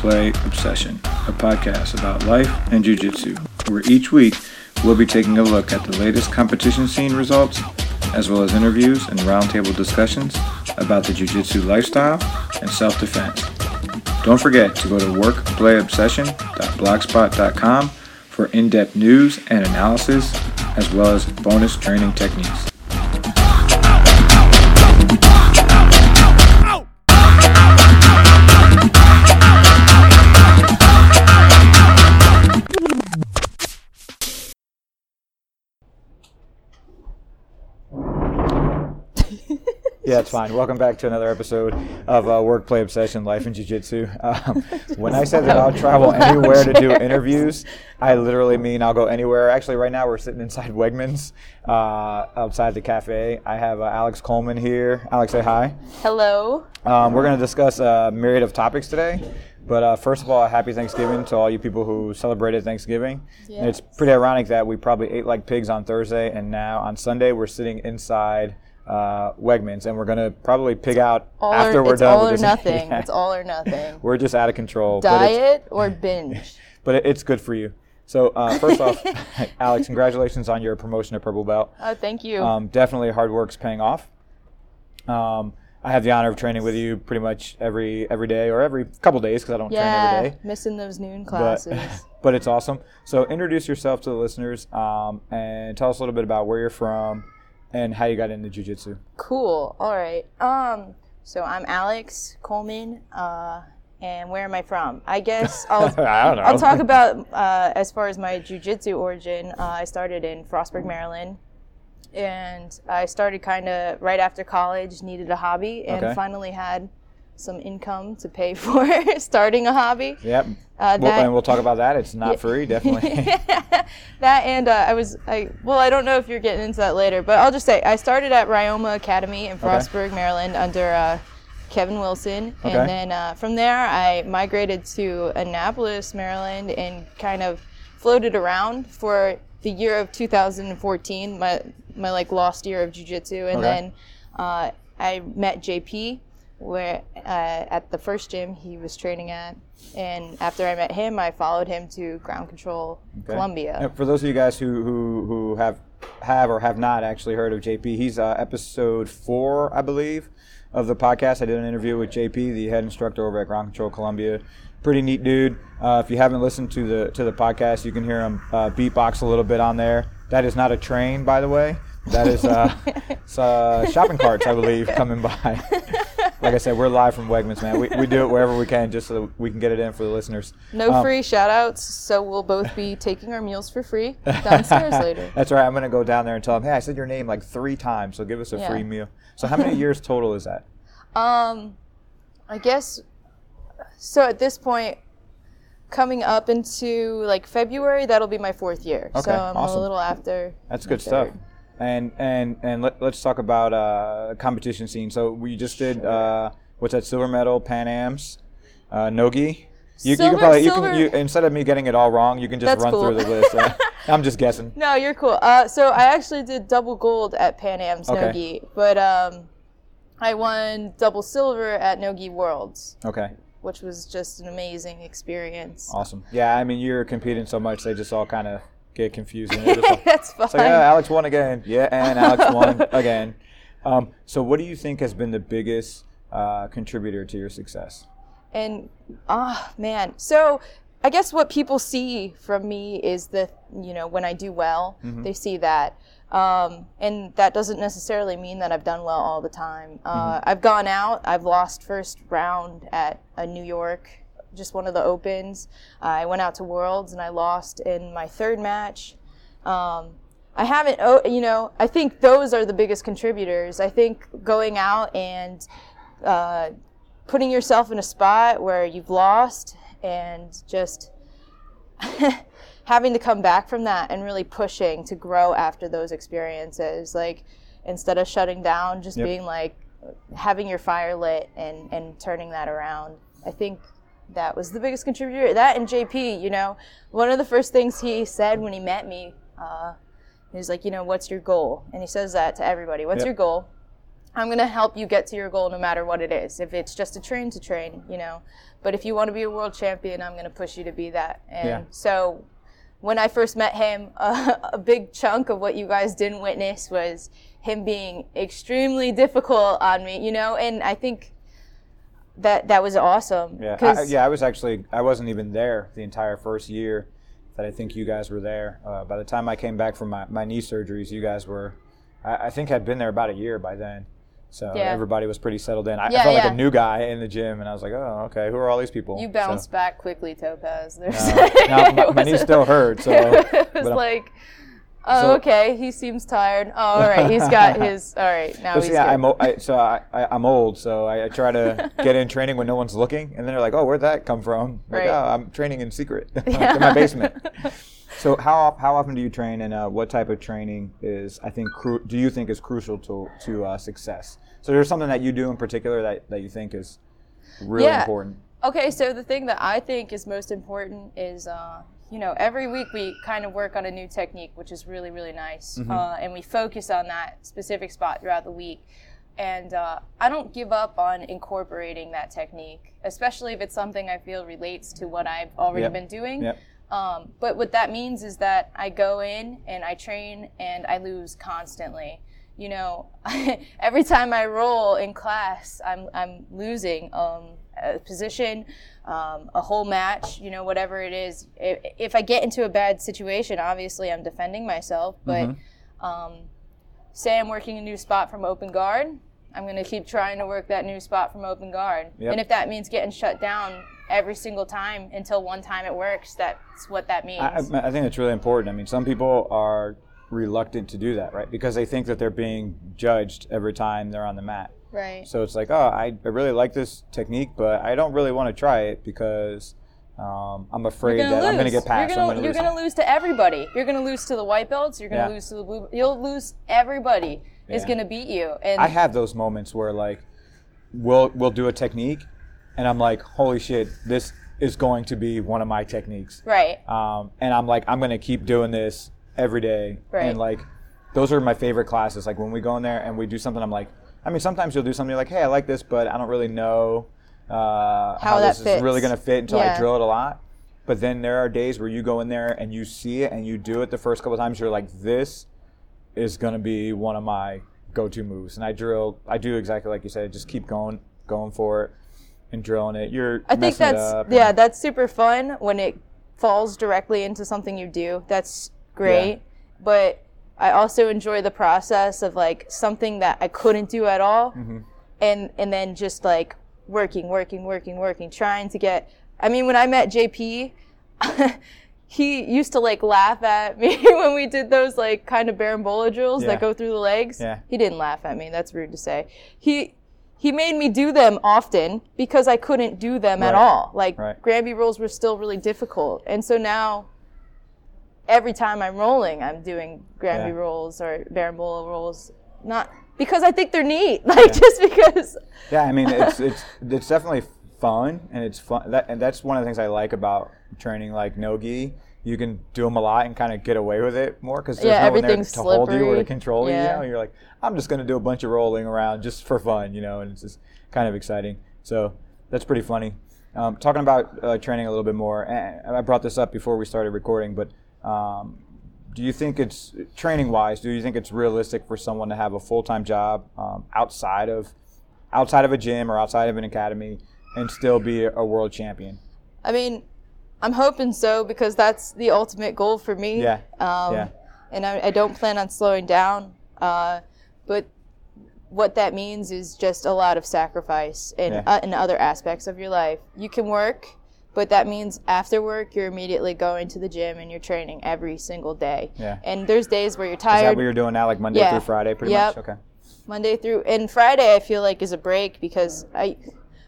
Play, Obsession, a podcast about life and jiu-jitsu, where each week we'll be taking a look at the latest competition scene results, as well as interviews and roundtable discussions about the jiu-jitsu lifestyle and self-defense. Don't forget to go to workplayobsession.blogspot.com for in-depth news and analysis, as well as bonus training techniques. Yeah, it's fine. Welcome back to another episode of uh, Work Play Obsession Life in Jiu Jitsu. Um, when I said that I'll travel anywhere to do interviews, I literally mean I'll go anywhere. Actually, right now we're sitting inside Wegmans uh, outside the cafe. I have uh, Alex Coleman here. Alex, say hi. Hello. Um, we're going to discuss a myriad of topics today. But uh, first of all, happy Thanksgiving to all you people who celebrated Thanksgiving. And It's pretty ironic that we probably ate like pigs on Thursday, and now on Sunday we're sitting inside uh, Wegmans, and we're gonna probably pig out All after or, we're it's done all with or nothing. Yeah. It's all or nothing. We're just out of control. Diet or binge. but it- it's good for you. So uh, first off, Alex, congratulations on your promotion to purple belt. Oh, thank you. Um, definitely hard work's paying off. Um, I have the honor of training with you pretty much every every day or every couple days because I don't train every day. missing those noon but, classes. but it's awesome. So introduce yourself to the listeners um, and tell us a little bit about where you're from and how you got into jiu-jitsu. cool. All right. Um. So I'm Alex Coleman. Uh, and where am I from? I guess I'll I don't know. I'll talk about uh, as far as my jujitsu origin. Uh, I started in Frostburg, Maryland, and I started kind of right after college. Needed a hobby, and Okay. finally had some income to pay for starting a hobby. Yep. Uh, Well, that- and we'll talk about that. It's not free, definitely. that and uh, I was I well I don't know if you're getting into that later, but I'll just say I started at Ryoma Academy in Frostburg, Maryland, under uh, Kevin Wilson, Okay. and then uh, from there I migrated to Annapolis, Maryland, and kind of floated around for the year of 2014, my my like lost year of jujitsu, and Okay. then uh, I met JP where uh, at the first gym he was training at, and after I met him, I followed him to Ground Control Okay. Columbia. And for those of you guys who, who, who have have or have not actually heard of JP, he's uh, episode four, I believe, of the podcast. I did an interview with JP, the head instructor over at Ground Control Columbia. Pretty neat dude. Uh, if you haven't listened to the to the podcast, you can hear him uh, beatbox a little bit on there. That is not a train, by the way. That is uh, uh, shopping carts, I believe, coming by. like I said, we're live from Wegmans, man. We, we do it wherever we can just so that we can get it in for the listeners. No Um, free shout outs, so we'll both be taking our meals for free downstairs later. That's right. I'm gonna go down there and tell them, hey, I said your name like three times, so give us a Yeah. free meal. So how many years total is that? Um, I guess so. At this point, coming up into like February, that'll be my fourth year. Okay, so I'm awesome. a little after. That's good stuff. And and and let, let's talk about uh, competition scene. So we just did uh, what's that? Silver medal, Pan Am's, uh, Nogi. You, you Silver- can probably you can you, instead of me getting it all wrong, you can just That's run cool. through the list. Uh, I'm just guessing. No, you're cool. Uh, so I actually did double gold at Pan Am's Okay. Nogi, but um, I won double silver at Nogi Worlds, Okay, which was just an amazing experience. awesome. Yeah, I mean you're competing so much, they just all kind of get confusing. They're That's fine. So yeah, Alex won again. Yeah, and Alex won again. Um, so what do you think has been the biggest uh, contributor to your success? And ah man, so I guess what people see from me is the you know when I do well, they see that, um, and that doesn't necessarily mean that I've done well all the time. Uh, I've gone out, I've lost first round at a New York, just one of the opens. I went out to Worlds and I lost in my third match. Um, I haven't, oh, you know, I think those are the biggest contributors. I think going out and uh, putting yourself in a spot where you've lost and just having to come back from that and really pushing to grow after those experiences. Like, instead of shutting down, just Yep. being like, having your fire lit and, and turning that around. I think that was the biggest contributor. That and JP, you know, one of the first things he said when he met me, uh, he was like, you know, what's your goal? And he says that to everybody. What's Yep. your goal? I'm going to help you get to your goal no matter what it is. If it's just a train to train, you know. But if you want to be a world champion, I'm going to push you to be that. And Yeah. so when I first met him, uh, a big chunk of what you guys didn't witness was him being extremely difficult on me, you know. And I think that that was awesome. Yeah, I, yeah. I was actually I wasn't even there the entire first year that I think you guys were there. Uh, by the time I came back from my, my knee surgeries, you guys were, I, I think, had been there about a year by then. So Yeah. everybody was pretty settled in. I, I Yeah, felt like a new guy in the gym, and I was like, oh, okay, who are all these people? You So, bounced back quickly, Topaz. There's uh, now my, my knee still hurt, so it was but like, oh, So- okay, he seems tired. Oh, all right, he's got his. All right, now But he's good. I'm o- I, so I, I, I'm old, so I, I try to get in training when no one's looking, and then they're like, "Oh, where'd that come from?" Like, Right. "Oh, I'm training in secret Yeah. in my basement." So how how often do you train, and uh, what type of training is I think cru- do you think is crucial to to uh, success? So there's something that you do in particular that, that you think is really Yeah. important. Okay, so the thing that I think is most important is, uh, you know, every week we kind of work on a new technique, which is really, really nice. Mm-hmm. Uh, and we focus on that specific spot throughout the week. And uh, I don't give up on incorporating that technique, especially if it's something I feel relates to what I've already Yep. been doing. Yep. Um, but what that means is that I go in and I train and I lose constantly. You know, every time I roll in class, I'm, I'm losing um, a position, um, a whole match, you know, whatever it is. If, if I get into a bad situation, obviously I'm defending myself. But Mm-hmm. um, say I'm working a new spot from open guard, I'm going to keep trying to work that new spot from open guard. Yep. And if that means getting shut down every single time until one time it works, that's what that means. I, I I think it's really important. I mean, some people are reluctant to do that, right? Because they think that they're being judged every time they're on the mat. Right. So it's like, oh, I, I really like this technique, but I don't really want to try it because um, I'm afraid that I'm going to get passed. You're gonna, gonna lose. lose to everybody. You're gonna lose to the white belts. You're gonna Yeah. lose to the blue. You'll lose everybody. Is gonna beat you. And I have those moments where like we'll we'll do a technique, and I'm like, holy shit, this is going to be one of my techniques. right. Um, and I'm like, I'm going to keep doing this every day. Right. And like, those are my favorite classes. Like when we go in there and we do something, I'm like, I mean, sometimes you'll do something you're like, hey, I like this, but I don't really know uh, how, that this is really going to fit until I drill it a lot. But then there are days where you go in there and you see it and you do it the first couple times. You're like, this is going to be one of my go-to moves. And I drill, I do exactly like you said. Just keep going, going for it, and drilling it. You're I think that's yeah, that's super fun when it falls directly into something you do. That's great. But I also enjoy the process of like something that I couldn't do at all, Mm-hmm. and and then just like working, working, working, working, trying to get. I mean, when I met JP. He used to like laugh at me when we did those like kind of berimbolo drills Yeah. that go through the legs. Yeah. He didn't laugh at me. That's rude to say. He he made me do them often because I couldn't do them at all. Like Right. Granby rolls were still really difficult, and so now every time I'm rolling, I'm doing Granby Yeah. rolls or Berimbolo rolls, not because I think they're neat, like just because. Yeah, I mean it's it's it's definitely fun and it's fun. That, and that's one of the things I like about training like nogi. You can do them a lot and kind of get away with it more because there's Yeah, no one there to hold you or to slippery. control you. You know, you're like, I'm just gonna do a bunch of rolling around just for fun, you know, and it's just kind of exciting. So that's pretty funny. Um, talking about uh, training a little bit more, and I brought this up before we started recording, but um, do you think it's training wise? Do you think it's realistic for someone to have a full time job um, outside of outside of a gym or outside of an academy and still be a world champion? I mean, I'm hoping so because that's the ultimate goal for me. Yeah, Um, yeah. And I, I don't plan on slowing down. Uh, but what that means is just a lot of sacrifice in, Yeah. uh, in other aspects of your life. You can work, but that means after work, you're immediately going to the gym and you're training every single day. Yeah. And there's days where you're tired. Is that what you're doing now, like Monday Yeah. through Friday, pretty Yep. much? Okay. Monday through and Friday I feel like is a break because I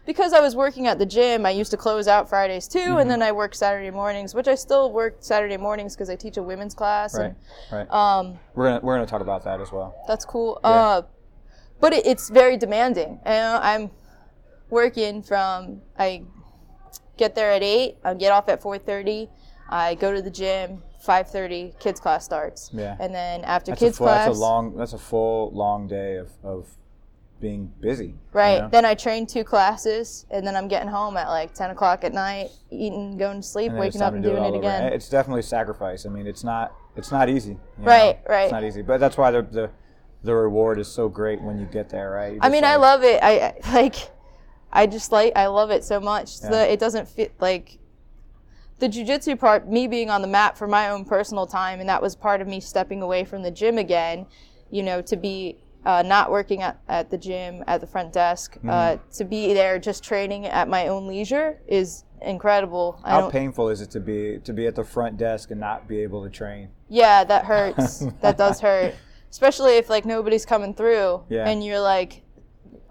because I was working at the gym I used to close out Fridays too Mm-hmm. and then I work Saturday mornings which I still work Saturday mornings because I teach a women's class Right. Right. um, we're gonna we're gonna talk about that as well. that's cool uh, but it, it's very demanding and I'm working from I get there at 8 I get off at 4:30 I go to the gym 5:30 kids class starts Yeah. and then after That's kids full, class That's a long. That's a full long day of, of being busy. you Right. know? Then I train two classes, and then I'm getting home at like 10 o'clock at night, eating, going to sleep, And then it's waking up, and do doing it over. again. It's definitely sacrifice. I mean, it's not it's not easy. you know? Right, right. It's not easy, but that's why the the, the reward is so great when you get there, right? You I mean, I love it. I- like, I just like, I love it so much. Yeah. The, it doesn't fit like the jujitsu part, me being on the mat for my own personal time, and that was part of me stepping away from the gym again, you know, to be uh, not working at, at the gym at the front desk, Mm-hmm. uh, to be there just training at my own leisure is incredible. I How painful is it to be to be at the front desk and not be able to train? yeah, that hurts. that does hurt, especially if like nobody's coming through Yeah. and you're like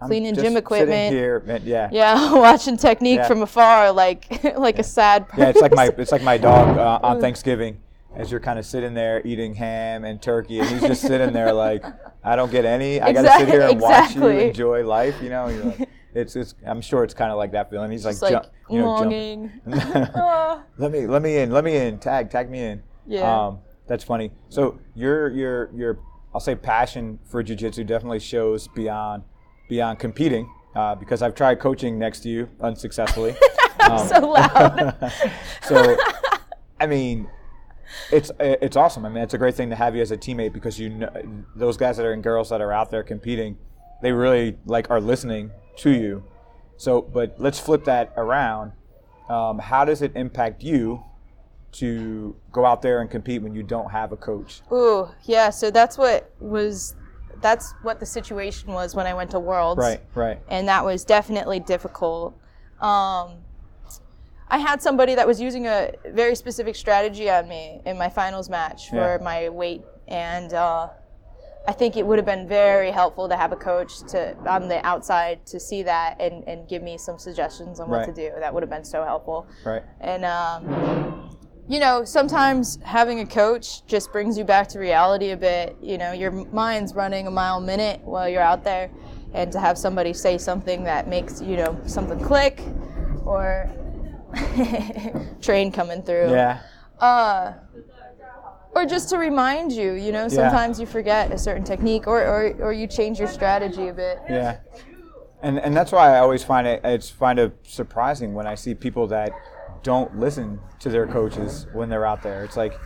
Cleaning gym equipment. Here, yeah. Yeah, watching technique Yeah. from afar, like like a sad. Yeah, it's like my it's like my dog uh, on Thanksgiving, as you're kind of sitting there eating ham and turkey, and he's just sitting there like, I don't get any. I got to sit here and watch you enjoy life. You know, like, it's it's. I'm sure it's kind of like that feeling. He's like, like you know, longing. Ah. let me let me in, let me in, tag tag me in. Yeah. Um, that's funny. So your your your I'll say passion for jujitsu definitely shows beyond beyond competing. Uh, because I've tried coaching next to you unsuccessfully. Um, so loud. so, I mean, it's it's awesome. I mean, it's a great thing to have you as a teammate because you know those guys that are and girls that are out there competing, they really like are listening to you. So, but let's flip that around. Um, how does it impact you to go out there and compete when you don't have a coach? Ooh, yeah. So that's what was, that's what the situation was when I went to Worlds. Right, right. and that was definitely difficult. Um, I had somebody that was using a very specific strategy on me in my finals match for Yeah. my weight, and uh, I think it would have been very helpful to have a coach to on the outside to see that and, and give me some suggestions on what Right. to do. That would have been so helpful. Right. And um, you know, sometimes having a coach just brings you back to reality a bit. You know, your mind's running a mile a minute while you're out there, and to have somebody say something that makes you know something click, or train coming through. Yeah. Uh, or just to remind you, you know, sometimes you forget a certain technique, or, or or you change your strategy a bit. Yeah, and and that's why I always find it it's find it surprising when I see people that don't listen to their coaches when they're out there. It's like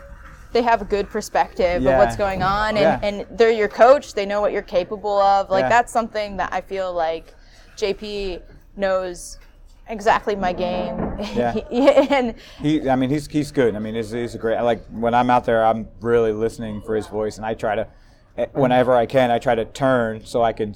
they have a good perspective Yeah. of what's going on and, Yeah. and they're your coach they know what you're capable of like Yeah. that's something that i feel like jp knows exactly my game Yeah. and he, I mean, he's he's good. I mean, he's, he's a great. Like when I'm out there, I'm really listening for his voice, and I try to, eh, whenever I can, I try to turn so I can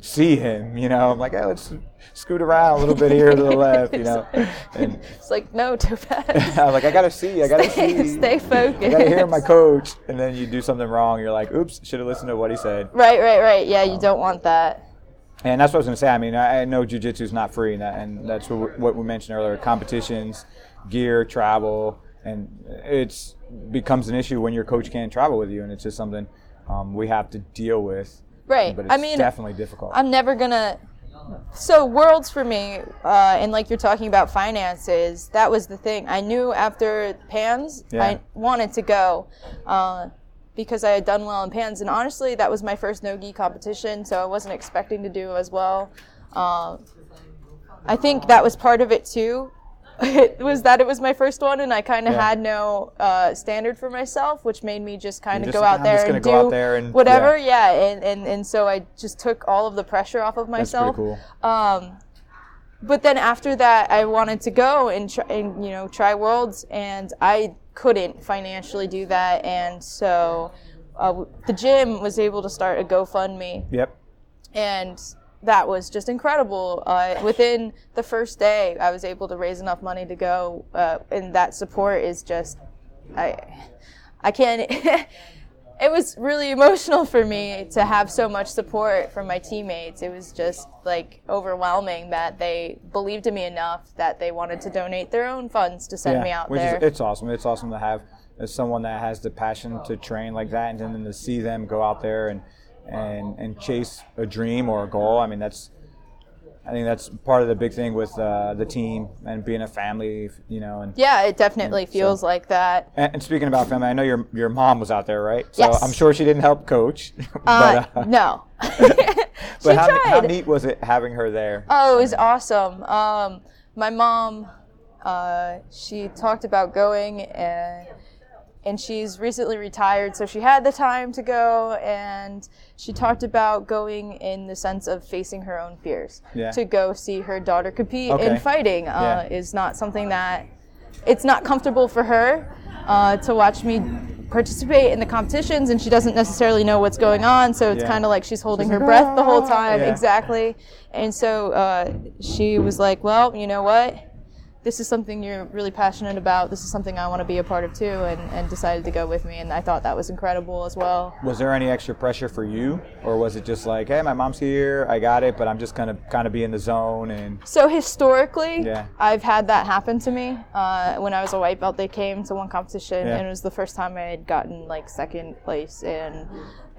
see him. You know, I'm like, hey, let's scoot around a little bit here to the left. You know, and it's like no too fast I'm like, I gotta see, I gotta stay, see. stay focused I gotta hear my coach, and then you do something wrong. You're like, oops, should have listened to what he said. right right right yeah you don't want that And that's what I was going to say. I mean, I I know jujitsu is not free, and, that, and that's what we, what we mentioned earlier: competitions, gear, travel, and it's becomes an issue when your coach can't travel with you, and it's just something um, we have to deal with. Right But it's i mean definitely difficult. i'm never gonna so worlds for me uh, and like you're talking about finances that was the thing i knew after pans Yeah. i wanted to go uh, because i had done well in pans and honestly that was my first no-gi competition so i wasn't expecting to do as well uh, i think that was part of it too it was that it was my first one and i kind of Yeah. had no uh, standard for myself which made me just kind of go like, out there just and go do out there and- whatever yeah. yeah, and, and, and so I just took all of the pressure off of myself. that's pretty cool. Um, but then after that, I wanted to go and, try, and you know try worlds, and I couldn't financially do that, and so uh, the gym was able to start a GoFundMe, Yep. and that was just incredible. Uh, within the first day, I was able to raise enough money to go, uh, and that support is just, I, I can't. it was really emotional for me to have so much support from my teammates. It was just like overwhelming that they believed in me enough that they wanted to donate their own funds to send me out which there. is it's awesome. It's awesome to have someone that has the passion to train like that, and then to see them go out there and and and chase a dream or a goal. I mean, that's I think that's part of the big thing with uh, the team and being a family. You know, and, yeah, it definitely so- feels like that. and and speaking about family, I know your your mom was out there, right? So Yes. I'm sure she didn't help coach, Uh, but uh, no. but how, how neat was it having her there? Oh, it was awesome. Um, my mom, uh, she talked about going, and and she's recently retired, so she had the time to go. And she talked about going in the sense of facing her own fears. Yeah. To go see her daughter compete Okay. in fighting uh, Yeah. is not something that it's not comfortable for her uh, to watch me participate in the competitions and she doesn't necessarily know what's going on so it's Yeah. kind of like she's holding She's her like, breath the whole "Ah." time exactly and so uh, she was like well you know what this is something you're really passionate about this is something i want to be a part of too and, and decided to go with me and i thought that was incredible as well Was there any extra pressure for you, or was it just like, hey, my mom's here, I got it, but I'm just gonna kind of be in the zone and So historically, Yeah. I've had that happen to me. Uh, when I was a white belt, they came to one competition, Yeah. and it was the first time I had gotten like second place, and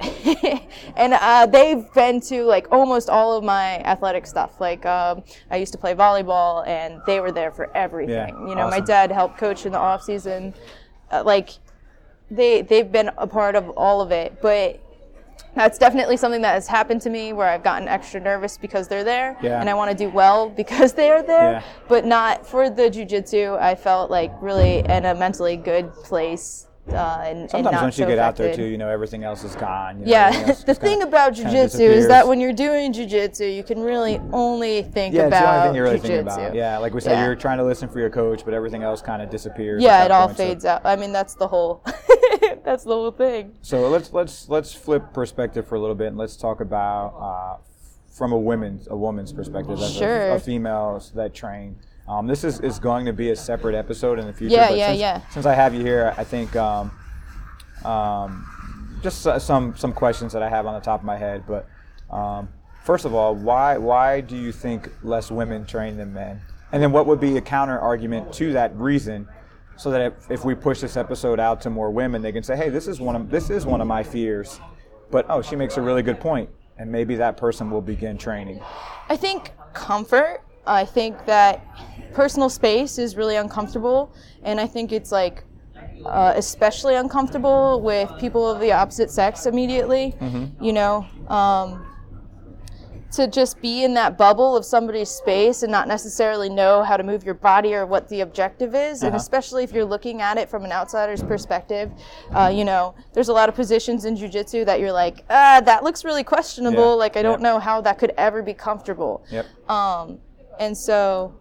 and uh, they've been to like almost all of my athletic stuff. Like um, I used to play volleyball, and they were there for everything. Yeah, You know, my dad helped coach in the off season. Uh, like they they've been a part of all of it, but that's definitely something that has happened to me where I've gotten extra nervous because they're there, Yeah. and I want to do well because they are there, Yeah. but not for the jujitsu. I felt like really in a mentally good place. Uh, and, and sometimes not once you so get out there too, you know everything else is gone. you know, Yeah, the thing about jujitsu is that when you're doing jujitsu, you can really only think yeah, it's the about only thing you're really jujitsu. thinking about. Yeah, like we said, Yeah. you're trying to listen for your coach, but everything else kind of disappears. Yeah, it all point, so- fades out. I mean, that's the whole. that's the whole thing. So let's let's let's flip perspective for a little bit and let's talk about uh, from a women's a woman's perspective as a- Sure. a, females that train. Um, this is, is going to be a separate episode in the future. Yeah, yeah, since, yeah. Since I have you here, I think um, um, just uh, some some questions that I have on the top of my head. But um, first of all, why why do you think less women train than men? And then what would be a counter argument to that reason? So that if, if we push this episode out to more women, they can say, "Hey, this is one of this is one of my fears," but oh, she makes a really good point, and maybe that person will begin training. I think comfort. I think that personal space is really uncomfortable, and I think it's like uh, especially uncomfortable with people of the opposite sex immediately. You know, um, to just be in that bubble of somebody's space and not necessarily know how to move your body or what the objective is, and Uh-huh. especially if you're looking at it from an outsider's perspective, uh, you know, there's a lot of positions in jujitsu that you're like, ah, that looks really questionable. Yeah, Like I don't yeah. know how that could ever be comfortable. Yep. Um, and so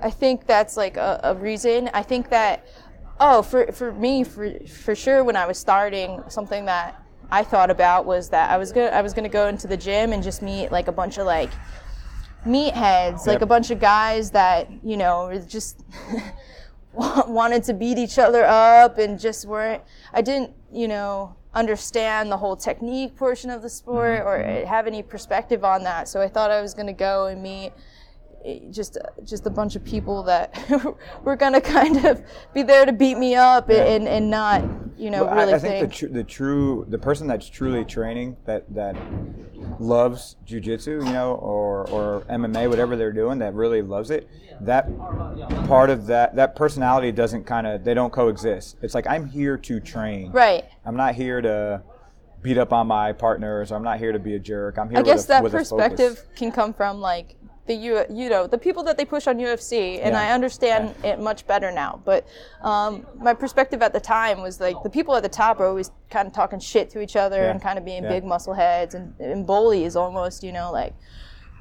I think that's like a, a reason. I think that, oh, for, for me, for, for sure, when I was starting, something that I thought about was that I was gonna I was gonna go into the gym and just meet like a bunch of like meatheads, like a bunch of guys that you know just wanted to beat each other up and just weren't. I didn't you know understand the whole technique portion of the sport mm-hmm. or have any perspective on that. So I thought I was gonna go and meet just just a bunch of people that were gonna kind of be there to beat me up Yeah. and, and not you know Well, I- really I, think think. the, tr- the true the person that's truly training that that loves jujitsu, you know, or or MMA, whatever they're doing, that really loves it. That part of that that personality doesn't kind of they don't coexist. It's like I'm here to train. right. I'm not here to beat up on my partners. I'm not here to be a jerk. I'm here. I with guess a, that with perspective can come from like the U, you know, the people that they push on UFC, and Yeah. I understand it much better now. But um, my perspective at the time was like the people at the top are always kind of talking shit to each other Yeah. and kind of being Yeah. big muscle heads and, and bullies almost, you know, like.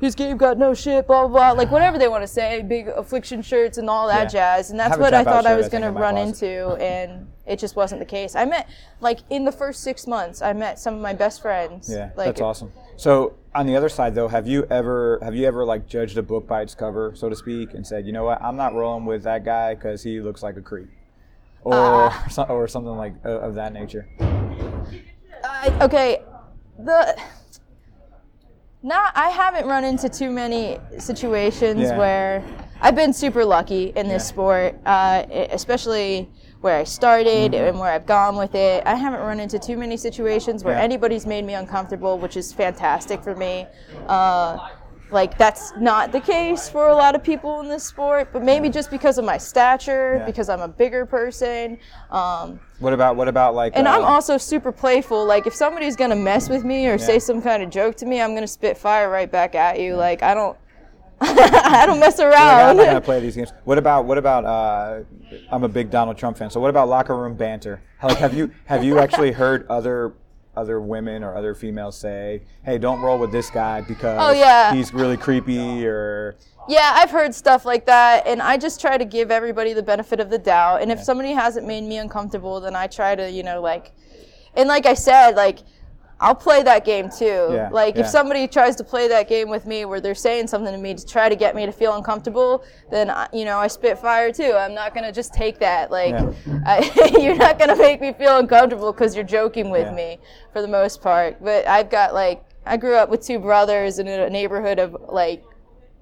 His game got no shit, blah blah blah, like whatever they want to say, big affliction shirts and all that Yeah. jazz, and that's have what I thought I was gonna run closet. into, and it just wasn't the case. I met, like in the first six months, I met some of my best friends. Yeah, like, that's awesome. So on the other side, though, have you ever have you ever like judged a book by its cover, so to speak, and said, you know what, I'm not rolling with that guy because he looks like a creep, or Uh. so- or something like uh, of that nature? I, okay, the not I haven't run into too many situations Yeah. where I've been super lucky in this Yeah. sport, uh, especially where I started Mm-hmm. and where I've gone with it. I haven't run into too many situations where Yeah. anybody's made me uncomfortable, which is fantastic for me. Uh, like that's not the case for a lot of people in this sport, but maybe just because of my stature, Yeah. because I'm a bigger person. Um, What about what about like? and uh, I'm also super playful. Like if somebody's gonna mess with me or Yeah. say some kind of joke to me, I'm gonna spit fire right back at you. Like I don't, I don't mess like, I'm not gonna play these games. What about what about? Uh, I'm a big Donald Trump fan. So what about locker room banter? Like, have you have you actually heard other other women or other females say, "Hey, don't roll with this guy because Oh, yeah. he's really creepy," or Yeah, I've heard stuff like that, and I just try to give everybody the benefit of the doubt. And if somebody hasn't made me uncomfortable, then I try to, you know, like, and like I said, like, I'll play that game too. Yeah, like, yeah. if somebody tries to play that game with me where they're saying something to me to try to get me to feel uncomfortable, then, I, you know, I spit fire too. I'm not going to just take that. Like, Yeah. I, you're not going to make me feel uncomfortable because you're joking with me for the most part. But I've got, like, I grew up with two brothers in a neighborhood of, like,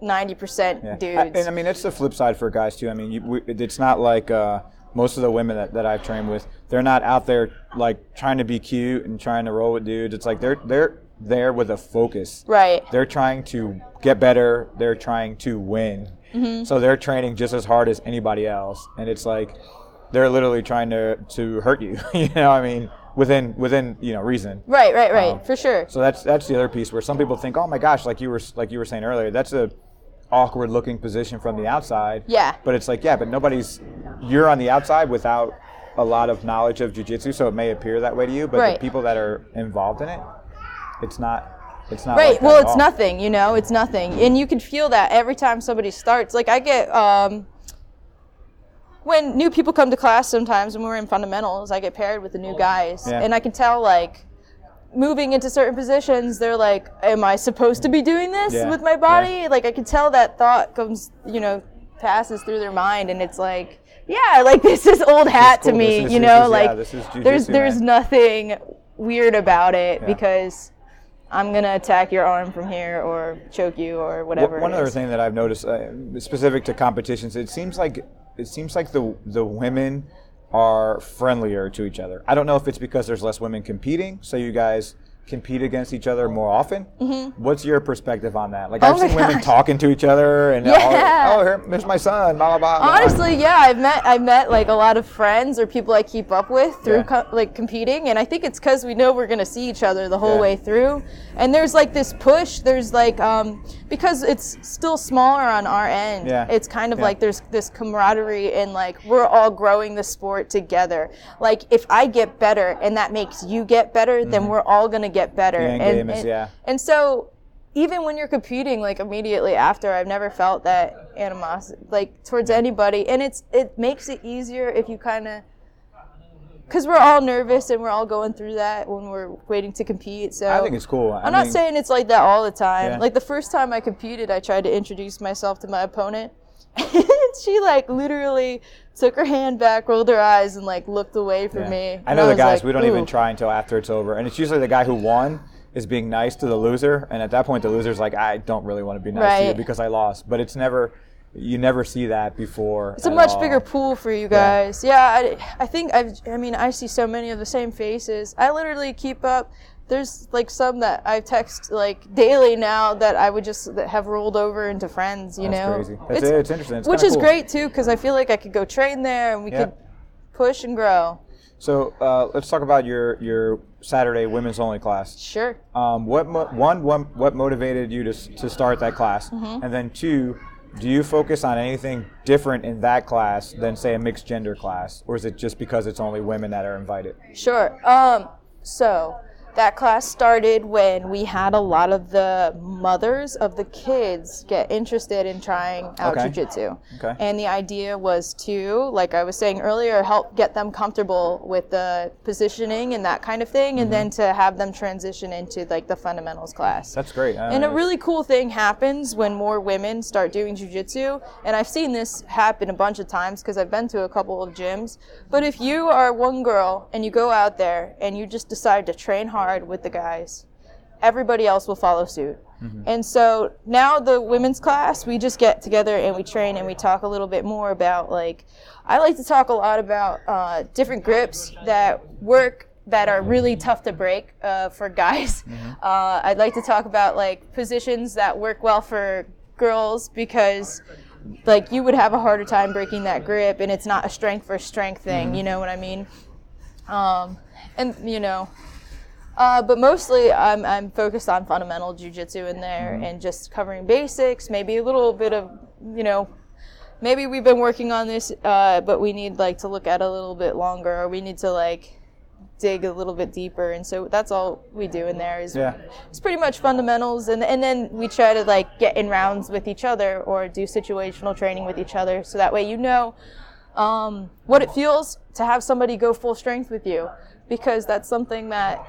90% Yeah. dudes. I- and I mean, it's the flip side for guys too. I mean, you, we, it's not like uh, most of the women that, that I've trained with. They're not out there like trying to be cute and trying to roll with dudes. It's like they're they're there with a focus. right. They're trying to get better. They're trying to win. Mm-hmm. So they're training just as hard as anybody else, and it's like they're literally trying to to hurt you. you know, I mean, within within you know reason. Right, right, right. Um, for sure. So that's that's the other piece where some people think, oh my gosh, like you were like you were saying earlier, that's a awkward looking position from the outside. Yeah. But it's like, yeah, but nobody's you're on the outside without a lot of knowledge of jujitsu, so it may appear that way to you, but Right. the people that are involved in it, it's not it's not Right. like well, it's nothing, you know, it's nothing. And you can feel that every time somebody starts. Like I get um when new people come to class sometimes when we're in fundamentals, I get paired with the new guys Yeah. and I can tell like moving into certain positions, they're like, Am I supposed to be doing this Yeah. with my body? Like I can tell that thought comes, you know, passes through their mind and it's like yeah, like this is old hat cool. to me, is- you know, is- like is there's there's man. nothing weird about it Yeah. because I'm gonna attack your arm from here or choke you or whatever. One other thing that I've noticed, uh, specific to competitions, it seems like it seems like the the women are friendlier to each other. I don't know if it's because there's less women competing, so you guys compete against each other more often. What's your perspective on that? Like Mm-hmm. Oh I've seen women talking to each other and Yeah. oh, oh, here, there's my son, blah blah blah. Honestly, yeah, I've met I've met like a lot of friends or people I keep up with through Yeah. co- like competing, and I think it's because we know we're gonna see each other the whole Yeah. way through. And there's like this push. There's like um because it's still smaller on our end. Yeah. It's kind of like there's this camaraderie and like we're all growing the sport together. Like if I get better and that makes you get better, then we're all gonna get better. The end and, game is- and- yeah. and so even when you're competing like immediately after i've never felt that animosity like towards anybody and it's it makes it easier if you kind of because we're all nervous and we're all going through that when we're waiting to compete so I think it's cool. I i'm not saying it's like that all the time Yeah. like the first time i competed i tried to introduce myself to my opponent and she like literally took her hand back rolled her eyes and like looked away from Yeah. me I know the guys. like, we don't even try until after it's over, and it's usually the guy who won is being nice to the loser, and at that point the loser's like, I don't really want to be nice to you because I lost. But it's never, you never see that before. It's a much bigger pool for you guys. Yeah, I, I think I've. I mean, I see so many of the same faces. I literally keep up. There's like some that I text like daily now that I would just that have rolled over into friends. You That's know, crazy. That's, it's, interesting. It's which is cool. great too because I feel like I could go train there and we Yeah. could push and grow. So uh, let's talk about your your Saturday women's only class. Sure. Um, what mo- one, one what motivated you to to start that class, Mm-hmm. and then two, do you focus on anything different in that class than say a mixed gender class, or is it just because it's only women that are invited? Sure. Um, so that class started when we had a lot of the mothers of the kids get interested in trying out Okay. jujitsu. Okay. And the idea was to, like I was saying earlier, help get them comfortable with the positioning and that kind of thing, and then to have them transition into like the fundamentals class. Mm-hmm. That's great. Uh, And a really cool thing happens when more women start doing jujitsu. And I've seen this happen a bunch of times because I've been to a couple of gyms. But if you are one girl and you go out there and you just decide to train hard with the guys, everybody else will follow suit. And so now the women's class, we just get together and we train and we talk a little bit more about like, I like to talk a lot about uh, different grips that work that are really tough to break uh, for guys. Uh, I'd like to talk about like positions that work well for girls because like you would have a harder time breaking that grip and it's not a strength for strength thing you know what i mean um, and you know uh, but mostly I'm, I'm focused on fundamental jujitsu in there and just covering basics maybe a little bit of you know maybe we've been working on this uh, but we need like to look at it a little bit longer or we need to like dig a little bit deeper. And so that's all we do in there is Yeah. it's pretty much fundamentals. And, and then we try to like get in rounds with each other or do situational training with each other. So that way you know um, what it feels to have somebody go full strength with you because that's something that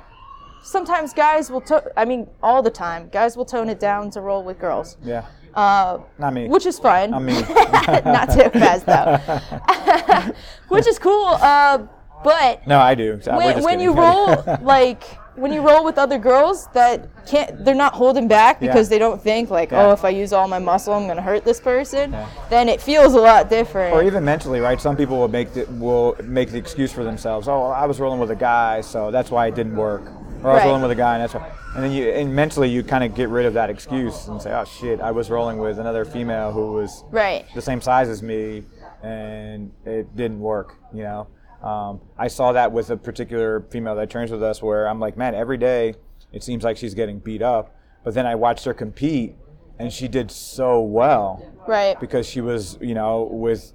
sometimes guys will to- i mean all the time guys will tone it down to roll with girls Yeah. uh, Not me. which is fine I mean, not too fast though which is cool uh, but no, I do. So when, when you roll like when you roll with other girls that can't they're not holding back because Yeah. they don't think like Yeah. oh if i use all my muscle i'm going to hurt this person Yeah. then it feels a lot different or even mentally, right? Some people will make the, will make the excuse for themselves. Oh, I was rolling with a guy, so that's why it didn't work. Or I was Right. rolling with a guy, and that's why. And then you, and mentally, you kind of get rid of that excuse and say, oh shit, I was rolling with another female who was right the same size as me, and it didn't work. You know, um, I saw that with a particular female that trains with us, where I'm like, man, every day it seems like she's getting beat up, but then I watched her compete, and she did so well right because she was, you know, with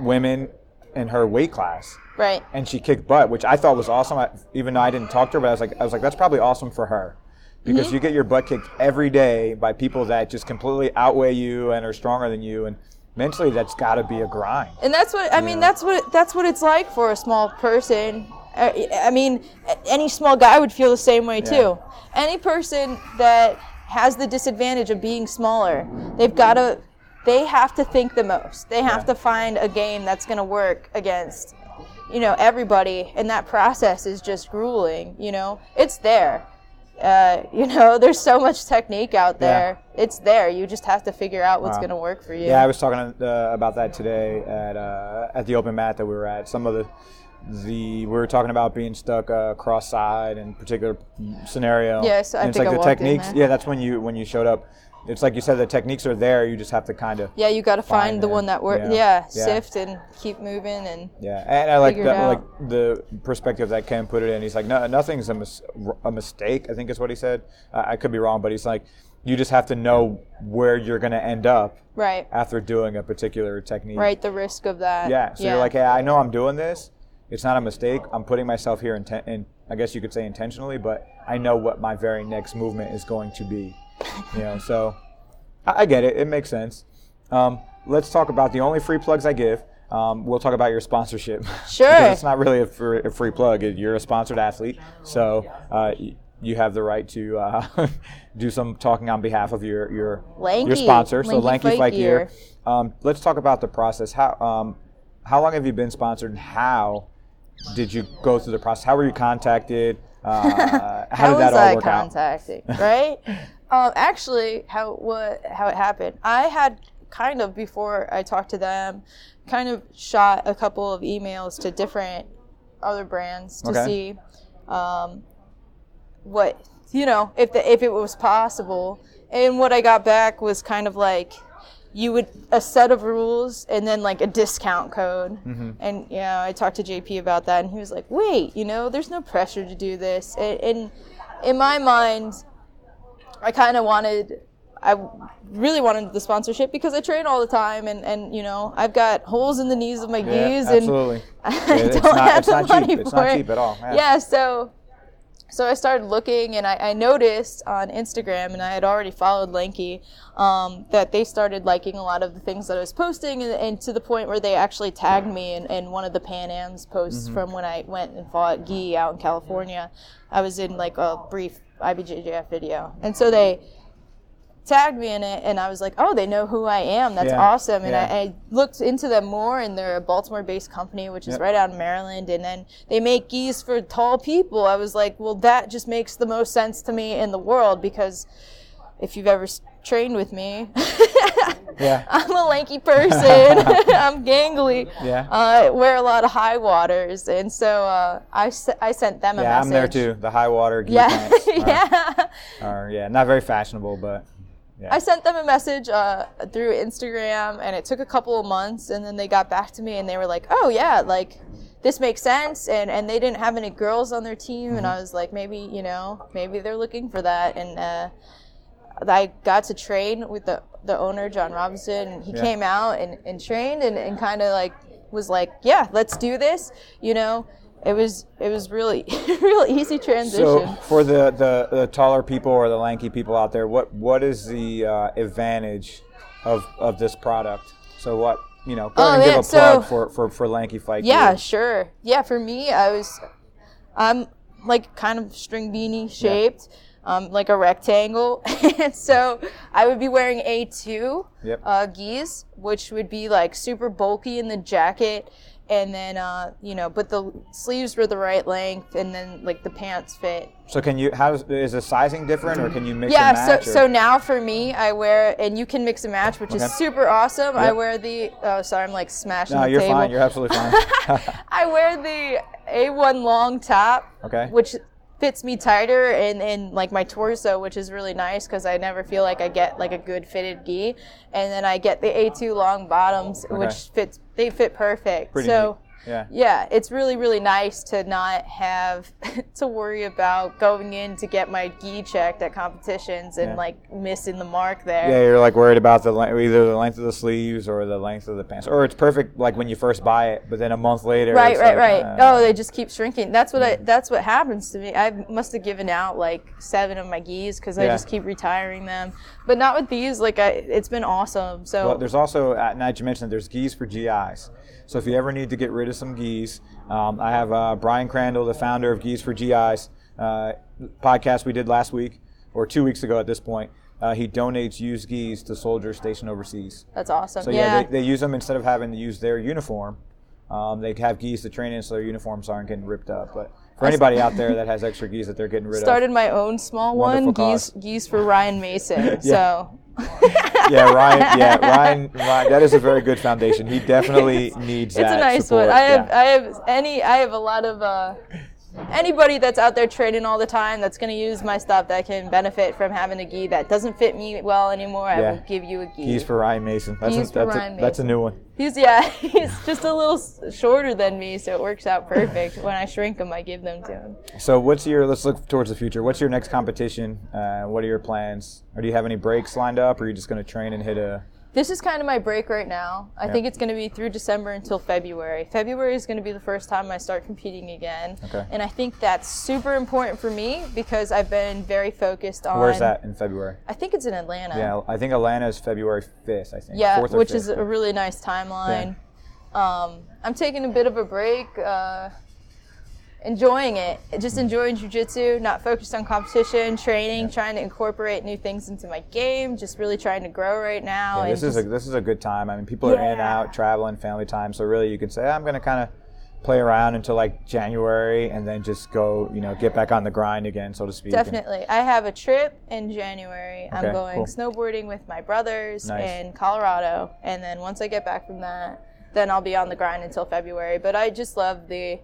women in her weight class. Right And she kicked butt, which I thought was awesome. I, even though I didn't talk to her, but I was like, I was like, that's probably awesome for her, because Mm-hmm. you get your butt kicked every day by people that just completely outweigh you and are stronger than you, and mentally, that's got to be a grind. and that's what i mean that's what that's what it's like for a small person Uh, i mean any small guy would feel the same way too any person that has the disadvantage of being smaller they've got to they have to think the most they have Yeah. to find a game that's going to work against you know everybody and that process is just grueling you know it's there uh, you know there's so much technique out there it's there you just have to figure out what's Wow. going to work for you Yeah, I was talking uh, about that today at uh, at the open mat that we were at. Some of the the we were talking about being stuck uh, cross side in particular scenario. Yes, I and it's think like I the techniques. Yeah, that's when you when you showed up. It's like you said, the techniques are there. You just have to kind of Yeah, you got to find, Find the one that works. Yeah. Yeah. Yeah. sift and keep moving and Yeah, and I like that, like the perspective that Ken put it in. He's like, no, nothing's a, mis- a mistake. I think is what he said. Uh, I could be wrong, but he's like, you just have to know where you're going to end up right, after doing a particular technique. right. The risk of that. Yeah. So you're like, hey, I know I'm doing this. It's not a mistake. I'm putting myself here, inten- and I guess you could say intentionally, but I know what my very next movement is going to be. You know, so I, I get it. It makes sense. Um, let's talk about the only free plugs I give. Um, we'll talk about your sponsorship. Sure. It's not really a free, a free plug. You're a sponsored athlete, so uh, y- you have the right to uh, do some talking on behalf of your your your Lanky. sponsor. so Lanky Lanky Fight Gear. Um, let's talk about the process. How um, how long have you been sponsored, and how did you go through the process? How were you contacted? Uh, how, how did that was all I work out? contacting? Right. Um, actually, how what how it happened? I had kind of before I talked to them, kind of shot a couple of emails to different other brands to Okay. see um, what you know if the, if it was possible. And what I got back was kind of like you would a set of rules and then like a discount code. Mm-hmm. And you know, I talked to JP about that, and he was like, "Wait, you know, there's no pressure to do this." And, and in my mind, I kind of wanted. I really wanted the sponsorship because I train all the time, and, and you know I've got holes in the knees of my Yeah, gis, absolutely. and Yeah, I don't not- have it's the not cheap. money It's for not cheap at all, yeah. Yeah, so so I started looking, and I, I noticed on Instagram, and I had already followed Lanky, um, that they started liking a lot of the things that I was posting, and, and to the point where they actually tagged me in, in one of the Pan Am's posts Mm-hmm. from when I went and fought Gi out in California. I was in like a brief IBJJF video, and so they tagged me in it and I was like, oh, they know who I am. That's Yeah, awesome. And yeah. I, I looked into them more and they're a Baltimore based company, which is Yep. right out in Maryland. And then they make gis for tall people. I was like, well, that just makes the most sense to me in the world because if you've ever trained with me, Yeah. I'm a lanky person. I'm gangly. Yeah. Uh, wear a lot of high waters, and so uh, I, s- I sent them a Yeah, I'm there too. The high water Yeah, pants are, yeah. are yeah, not very fashionable, but yeah. I sent them a message uh, through Instagram, and it took a couple of months, and then they got back to me, and they were like, "Oh yeah, like this makes sense," and and they didn't have any girls on their team, and I was like, maybe you know, maybe they're looking for that, and uh, I got to train with the the owner John Robinson, and he Yeah. came out and, and trained, and, and kind of like was like, "Yeah, let's do this," you know. It was it was really real easy transition. So for the, the, the taller people or the lanky people out there, what what is the uh, advantage of of this product? So what you know, go Oh, ahead and give man, a plug so- for, for, for lanky fight. Yeah, sure. Yeah, for me, I was, I'm like kind of string beanie shaped, um, like a rectangle, and so I would be wearing A2 Yep. uh, gis, which would be like super bulky in the jacket, and then uh, you know, but the sleeves were the right length, and then like the pants fit. So can you how is, is the sizing different or can you mix Yeah, and match? so or- so now for me, I wear, and you can mix and match, which Okay. is super awesome. I wear the. Oh, sorry, I'm like smashing no, the you're table. fine. You're absolutely fine. I wear the A1 long top, Okay. which fits me tighter and, and like my torso, which is really nice because I never feel like I get like a good fitted gi. And then I get the A2 long bottoms, which fits they fit perfect. Pretty so neat. Yeah. yeah, it's really really nice to not have to worry about going in to get my gi checked at competitions and Yeah. like missing the mark there. Yeah, you're like worried about the either the length of the sleeves or the length of the pants, or it's perfect like when you first buy it, but then a month later. Right, it's right, like, right. uh, oh, they just keep shrinking. That's what I. That's what happens to me. I must have given out like seven of my gis because I Yeah. just keep retiring them. But not with these. Like I, it's been awesome. So Well, there's also, uh, now that you mentioned, there's gis for GIs. So if you ever need to get rid of some gis, um, I have uh, Brian Crandall, the founder of Gis for GIs, uh, podcast we did last week or two weeks ago at this point. Uh, he donates used gis to soldiers stationed overseas. that's awesome. So yeah, they, they use them instead of having to use their uniform. Um, they have gis to train in so their uniforms aren't getting ripped up. But for anybody out there that has extra gis that they're getting rid of, started my own small one. Gis, gis for Ryan Mason. Yeah. So. yeah, Ryan, yeah, Ryan, Ryan, that is a very good foundation. He definitely needs it's that a nice support. one. I have yeah. I have any I have a lot of uh, anybody that's out there training all the time that's going to use my stuff that can benefit from having a gi that doesn't fit me well anymore. I will give you a gi. Gis for Ryan Mason. That's, Gis a, for that's, Ryan a, that's a new one. He's yeah, he's just a little shorter than me, so it works out perfect. when I shrink him, I give them to him. So what's your? Let's look towards the future. What's your next competition? Uh, what are your plans? Or do you have any breaks lined up, or are you just going to train and hit a? This is kind of my break right now. I think it's going to be through December until February. February is going to be the first time I start competing again. Okay. And I think that's super important for me because I've been very focused on. Where's that in February? I think it's in Atlanta. Yeah, I think Atlanta is February fifth. I think. Yeah, which 5th. is a really nice timeline. Um, I'm taking a bit of a break, uh, enjoying it, just enjoying jujitsu, not focused on competition, training, trying to incorporate new things into my game, just really trying to grow right now. Yeah, and this is a this is a good time. I mean, people are in and out, traveling, family time. So really, you could say ah, I'm going to kind of play around until like January, and then just go, you know, get back on the grind again, so to speak. and- Definitely. I have a trip in January. Okay, I'm going cool. snowboarding with my brothers Nice. in Colorado. And then once I get back from that, then I'll be on the grind until February. But I just love the.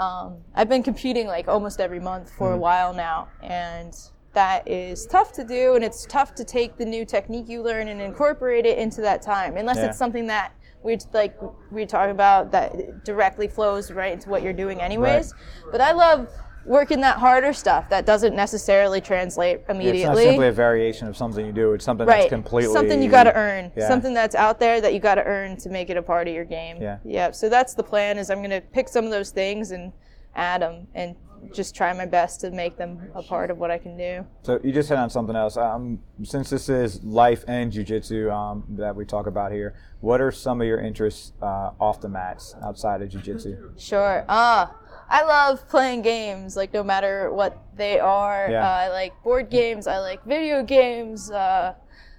Um, I've been competing like almost every month for a Mm-hmm. while now. And that is tough to do. And it's tough to take the new technique you learn and incorporate it into that time. Unless Yeah. it's something that we like we talk about that directly flows right into what you're doing anyways. But I love working that harder stuff that doesn't necessarily translate immediately. It's not simply a variation of something you do. It's something right. that's completely something you got to earn. Yeah. Something that's out there that you got to earn to make it a part of your game. Yeah. Yeah. So that's the plan. Is I'm going to pick some of those things and add them and just try my best to make them a part of what I can do. So you just hit on something else. Um, since this is life and jujitsu um, that we talk about here, what are some of your interests uh, off the mats outside of jujitsu? Sure. Ah, I love playing games, like no matter what they are. Yeah. Uh, I like board games. I like video games. Uh,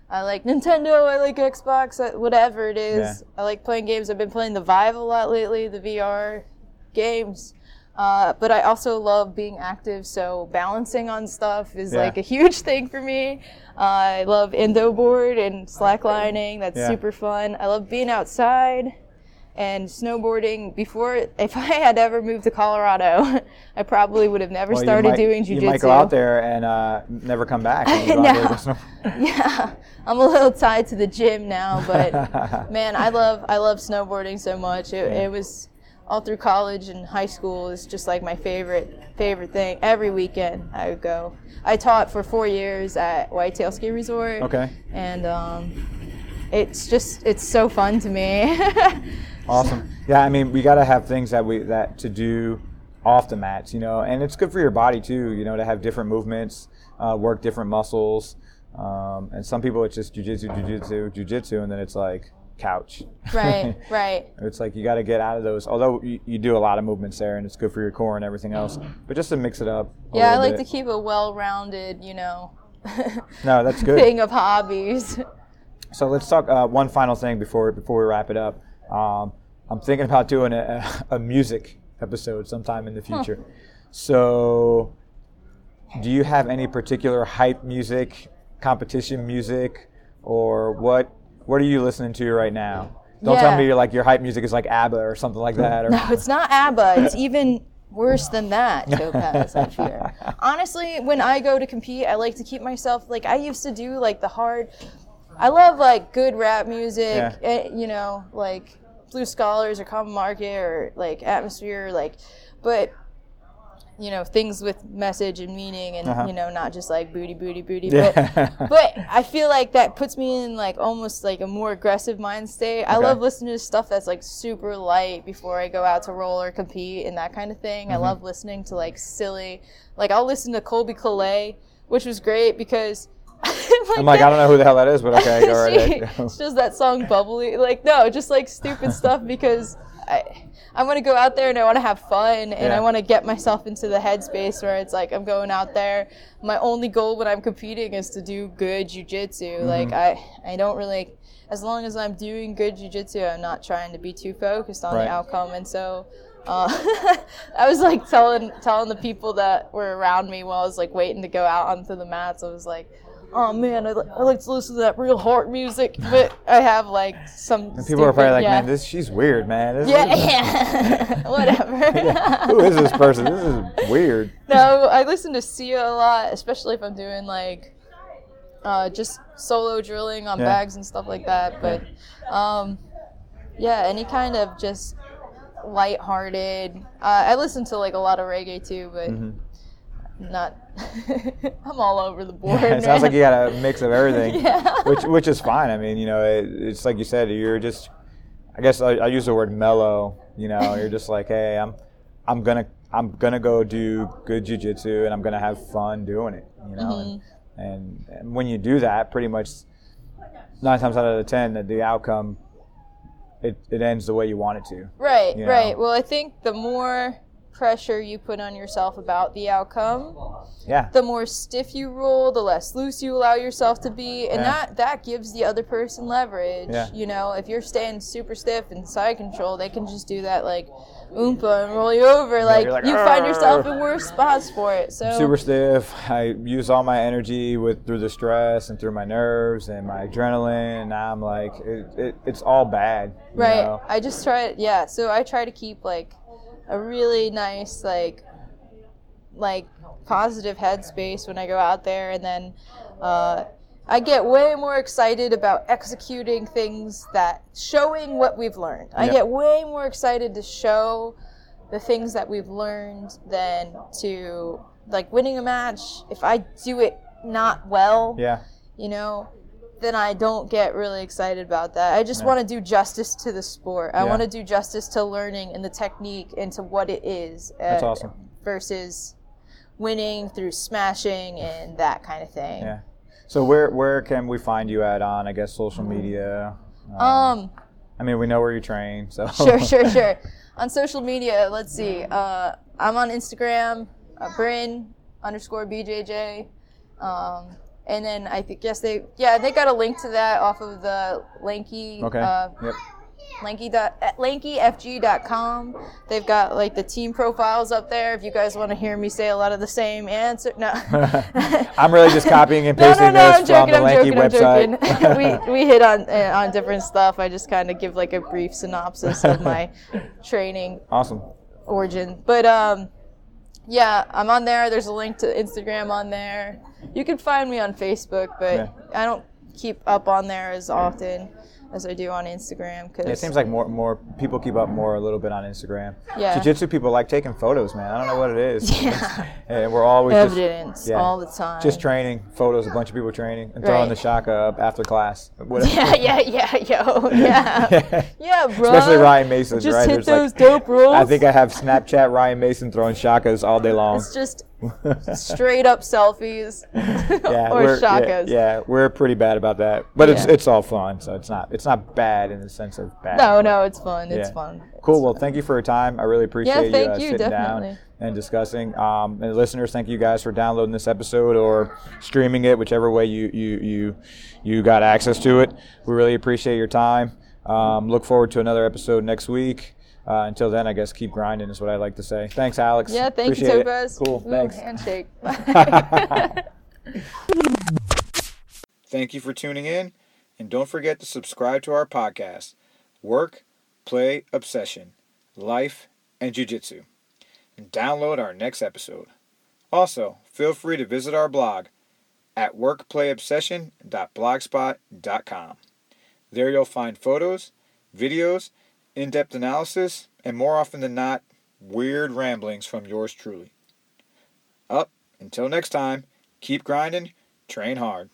I like Nintendo. I like Xbox. uh, Whatever it is, yeah. I like playing games. I've been playing the Vive a lot lately, the VR games. Uh, but I also love being active, so balancing on stuff is Yeah. like a huge thing for me. Uh, I love Indo board and slacklining. That's super fun. I love being outside and snowboarding. Before, if I had ever moved to Colorado, I probably would have never Well, started might- doing jujitsu. You might go out there and uh, never come back. when you go out there No. Yeah, I'm a little tied to the gym now, but man, I love I love snowboarding so much. It, Yeah. it was all through college and high school is just like my favorite favorite thing. Every weekend I would go. I taught for four years at Whitetail Ski Resort. Okay. And um, it's just it's so fun to me. Awesome. Yeah, I mean, we got to have things that we that to do off the mats, you know, and it's good for your body too, you know, to have different movements, uh, work different muscles. Um, and some people it's just jujitsu, jujitsu, jujitsu, and then it's like couch. right, right. It's like you got to get out of those. Although you, you do a lot of movements there, and it's good for your core and everything else, but just to mix it up. Yeah, I like bit. to keep a well-rounded, you know, No, that's good. thing of hobbies. So let's talk uh, one final thing before before we wrap it up. Um, I'm thinking about doing a, a, music episode sometime in the future. So, do you have any particular hype music, competition music, or what? What are you listening to right now? Don't tell me you're like your hype music is like ABBA or something like that. Or, No, it's not ABBA. It's even worse than that, Topaz, I fear. Honestly, when I go to compete, I like to keep myself like I used to do like the hard I love like good rap music, Yeah. eh, you know, like Blue Scholars or Common Market or like Atmosphere, like but you know, things with message and meaning and Uh-huh. you know, not just like booty booty booty. Yeah. But but I feel like that puts me in like almost like a more aggressive mind state. I love listening to stuff that's like super light before I go out to roll or compete and that kind of thing. Mm-hmm. I love listening to like silly, like I'll listen to Colbie Caillat, which was great because. I'm like, I don't know who the hell that is, but okay, go right ahead. she that song bubbly like no just like stupid stuff because i i want to go out there and i want to have fun and Yeah. i want to get myself into the headspace where it's like i'm going out there my only goal when i'm competing is to do good jujitsu Mm-hmm. like i i don't really as long as i'm doing good jujitsu i'm not trying to be too focused on Right. the outcome and so uh, I was like telling telling the people that were around me while I was like waiting to go out onto the mats. I was like, "Oh man, I, li- I like to listen to that real heart music," but I have like some. And people are probably like, yeah. man, this she's weird, man. This- Yeah, yeah. whatever. Who is this person? This is weird. no, I listen to Sia a lot, especially if I'm doing like uh, just solo drilling on Yeah. bags and stuff like that. But um, yeah, any kind of just lighthearted. Uh, I listen to like a lot of reggae too, but Mm-hmm. Not. I'm all over the board. it sounds like you got a mix of everything, Yeah. which which is fine. I mean, you know, it, it's like you said, you're just. I guess I, I use the word mellow. You know, you're just like, hey, I'm, I'm gonna, I'm gonna go do good jujitsu, and I'm gonna have fun doing it. You know, Mm-hmm. and, and and when you do that, pretty much nine times out of the ten, that the outcome, it, it ends the way you want it to. Right, you right. Well, I think the more pressure you put on yourself about the outcome, Yeah. the more stiff you roll, the less loose you allow yourself to be, and Yeah. that that gives the other person leverage. Yeah. You know, if you're staying super stiff and side control, they can just do that like oompa and roll you over. like, you're like, you find yourself in worse spots for it. So super stiff. I use all my energy with through the stress and through my nerves and my adrenaline. And I'm like, it, it, it's all bad. right. know? I just try yeah, so I try to keep like a really nice like like positive headspace when I go out there and then uh, I get way more excited about executing things that showing what we've learned. I Yep. get way more excited to show the things that we've learned than to like winning a match. If I do it not well, Yeah. you know, then I don't get really excited about that. I just Yeah. want to do justice to the sport. I Yeah. want to do justice to learning and the technique and to what it is. That's uh, awesome. Versus winning through smashing and that kind of thing. Yeah. So where where can we find you at on I guess social media? Uh, Um, I mean we know where you train, so sure, sure, sure. On social media, let's see. Uh, I'm on Instagram, uh, Bryn underscore BJJ. Um, and then I think, yes, they, yeah, they got a link to that off of the Lanky Okay. uh, yep. lanky dot, lankyfg.com. They've got like the team profiles up there. If you guys want to hear me say a lot of the same answer, no. I'm really just copying and pasting no, no, this I'm from joking. the I'm Lanky joking. Website. we we hit on uh, on different stuff. I just kind of give like a brief synopsis of my training awesome. origin. But um, yeah, I'm on there. There's a link to Instagram on there. You can find me on Facebook, but Yeah. I don't keep up on there as often as I do on Instagram. Cause Yeah, it seems like more more people keep up more a little bit on Instagram. Yeah. Jiu-jitsu people like taking photos, man. I don't know what it is. Yeah. and we're always just, evidence yeah, all the time. just training photos, a bunch of people training, and throwing Right. the shaka up after class. Whatever. yeah, yeah, yeah, yo, yeah, yeah, bro. Especially Ryan Mason's, Just right? hit There's like- those dope rolls. I think I have Snapchat Ryan Mason throwing shakas all day long. it's just straight up selfies yeah, or shakas. Yeah, yeah, we're pretty bad about that, but it's it's all fun, so it's not it's not bad in the sense of bad. No, no, it's fun. It's Yeah. fun. Cool. Well, thank you for your time. I really appreciate you, thank uh, you, sitting definitely. down and discussing. Um, and listeners, thank you guys for downloading this episode or streaming it, whichever way you you you you got access to it. We really appreciate your time. Um, look forward to another episode next week. Uh, until then, I guess keep grinding is what I like to say. Thanks, Alex. Yeah, thank Appreciate you, it. Topaz. Cool. Ooh, Thanks. Handshake. Thank you for tuning in, and don't forget to subscribe to our podcast, Work, Play, Obsession, Life, and Jiu Jitsu, and download our next episode. Also, feel free to visit our blog at workplayobsession.blogspot.com. There you'll find photos, videos, in depth analysis, and more often than not, weird ramblings from yours truly. Up, until next time, keep grinding, train hard.